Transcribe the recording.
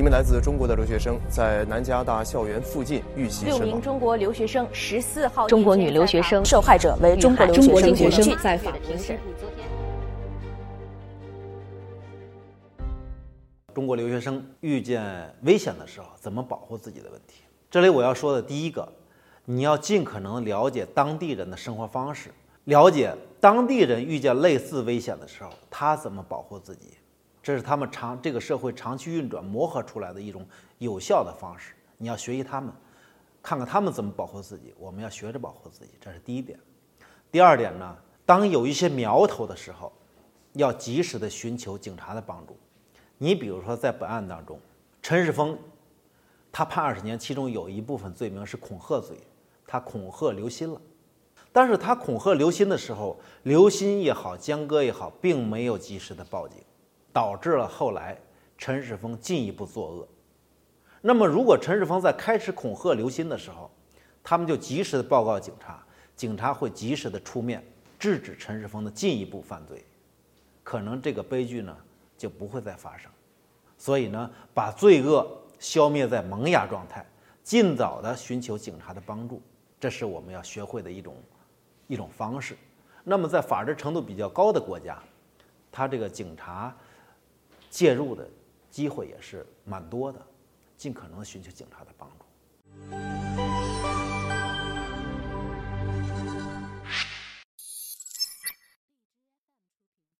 一名来自中国的留学生在南加大校园附近遇袭六身亡。名中国留学生十四号中国女留学生受害者为中国留学生学生在法庭审。中国留学生遇见危险的时候怎么保护自己的问题。这里我要说的第一个，你要尽可能了解当地人的生活方式，了解当地人遇见类似危险的时候他怎么保护自己，这是他们长这个社会长期运转磨合出来的一种有效的方式。你要学习他们，看看他们怎么保护自己，我们要学着保护自己，这是第一点。第二点呢，当有一些苗头的时候，要及时的寻求警察的帮助。你比如说，在本案当中，陈世峰，他判二十年，其中有一部分罪名是恐吓罪，他恐吓刘鑫了。但是他恐吓刘鑫的时候，刘鑫也好，江歌也好，并没有及时的报警，导致了后来陈世峰进一步作恶。那么，如果陈世峰在开始恐吓刘鑫的时候，他们就及时的报告警察，警察会及时的出面制止陈世峰的进一步犯罪，可能这个悲剧呢就不会再发生。所以呢，把罪恶消灭在萌芽状态，尽早的寻求警察的帮助，这是我们要学会的一种一种方式。那么，在法治程度比较高的国家，他这个警察介入的机会也是蛮多的，尽可能寻求警察的帮助。